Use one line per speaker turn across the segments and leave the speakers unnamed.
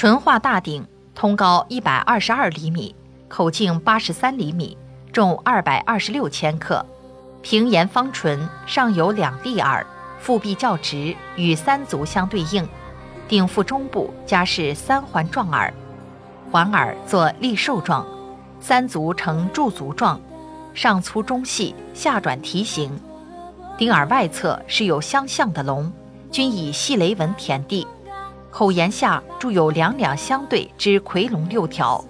淳化大鼎，通高一百二十二厘米，口径八十三厘米，重二百二十六千克，平沿方唇，上有两立耳，腹壁较直，与三足相对应。鼎腹中部加饰三环状耳，环耳作立兽状，三足呈柱足状，上粗中细，下转蹄形。鼎耳外侧是有相向的龙，均以细雷纹填地。口沿下铸有两两相对之夔龙六条，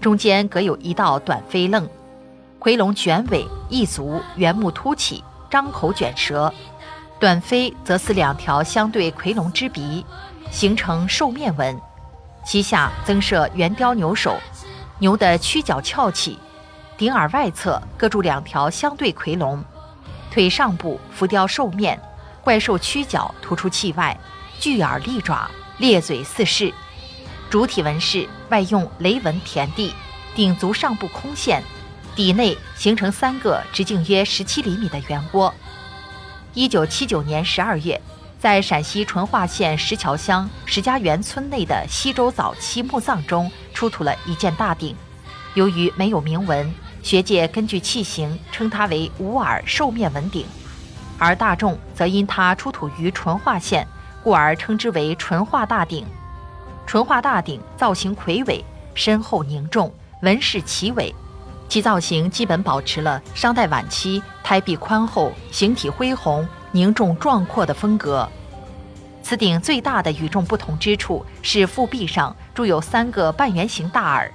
中间隔有一道短飞楞。夔龙卷尾，一足圆目凸起，张口卷舌。短飞则似两条相对夔龙之鼻。形成兽面纹，其下增设圆雕牛首，牛的曲角翘起，顶耳外侧各铸两条相对夔龙，腿上部浮雕兽面，怪兽曲角突出器外，巨耳利爪，裂嘴四式。主体纹饰外用雷纹填地，顶足上部空陷，底内形成三个直径约十七厘米的圆窝。一九七九年十二月。在陕西淳化县石桥乡石家园村内的西周早期墓葬中出土了一件大鼎，由于没有铭文，学界根据器形称它为无耳兽面纹鼎，而大众则因它出土于淳化县，故而称之为淳化大鼎。淳化大鼎造型魁伟，身厚凝重，纹饰奇伟，其造型基本保持了商代晚期胎壁宽厚、形体恢宏。凝重壮阔的风格。此鼎最大的与众不同之处是腹壁上铸有三个半圆形大耳，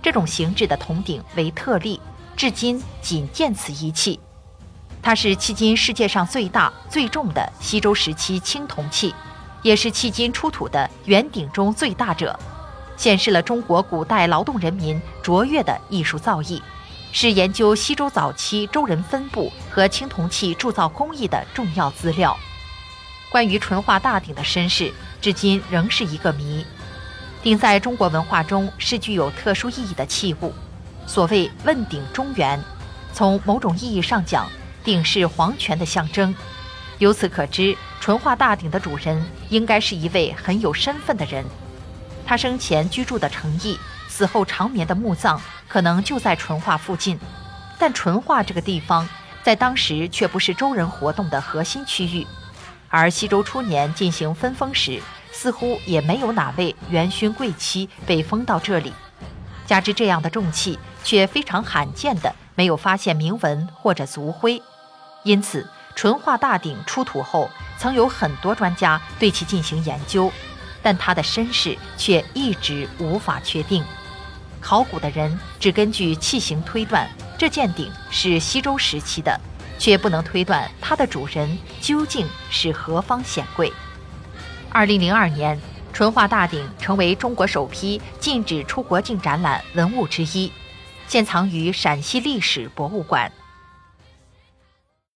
这种形制的铜鼎为特例，至今仅见此一器。它是迄今世界上最大、最重的西周时期青铜器，也是迄今出土的圆鼎中最大者，显示了中国古代劳动人民卓越的艺术造诣。是研究西周早期周人分布和青铜器铸造工艺的重要资料。关于淳化大鼎的身世，至今仍是一个谜。鼎在中国文化中是具有特殊意义的器物，所谓“问鼎中原”。从某种意义上讲，鼎是皇权的象征。由此可知，淳化大鼎的主人应该是一位很有身份的人。他生前居住的城邑。死后长眠的墓葬可能就在淳化附近，但淳化这个地方在当时却不是周人活动的核心区域，而西周初年进行分封时，似乎也没有哪位元勋贵戚被封到这里。加之这样的重器却非常罕见的没有发现铭文或者族徽，因此淳化大鼎出土后，曾有很多专家对其进行研究，但它的身世却一直无法确定。考古的人只根据器形推断这件鼎是西周时期的，却不能推断它的主人究竟是何方显贵。二零零二年，淳化大鼎成为中国首批禁止出国境展览文物之一，现藏于陕西历史博物馆。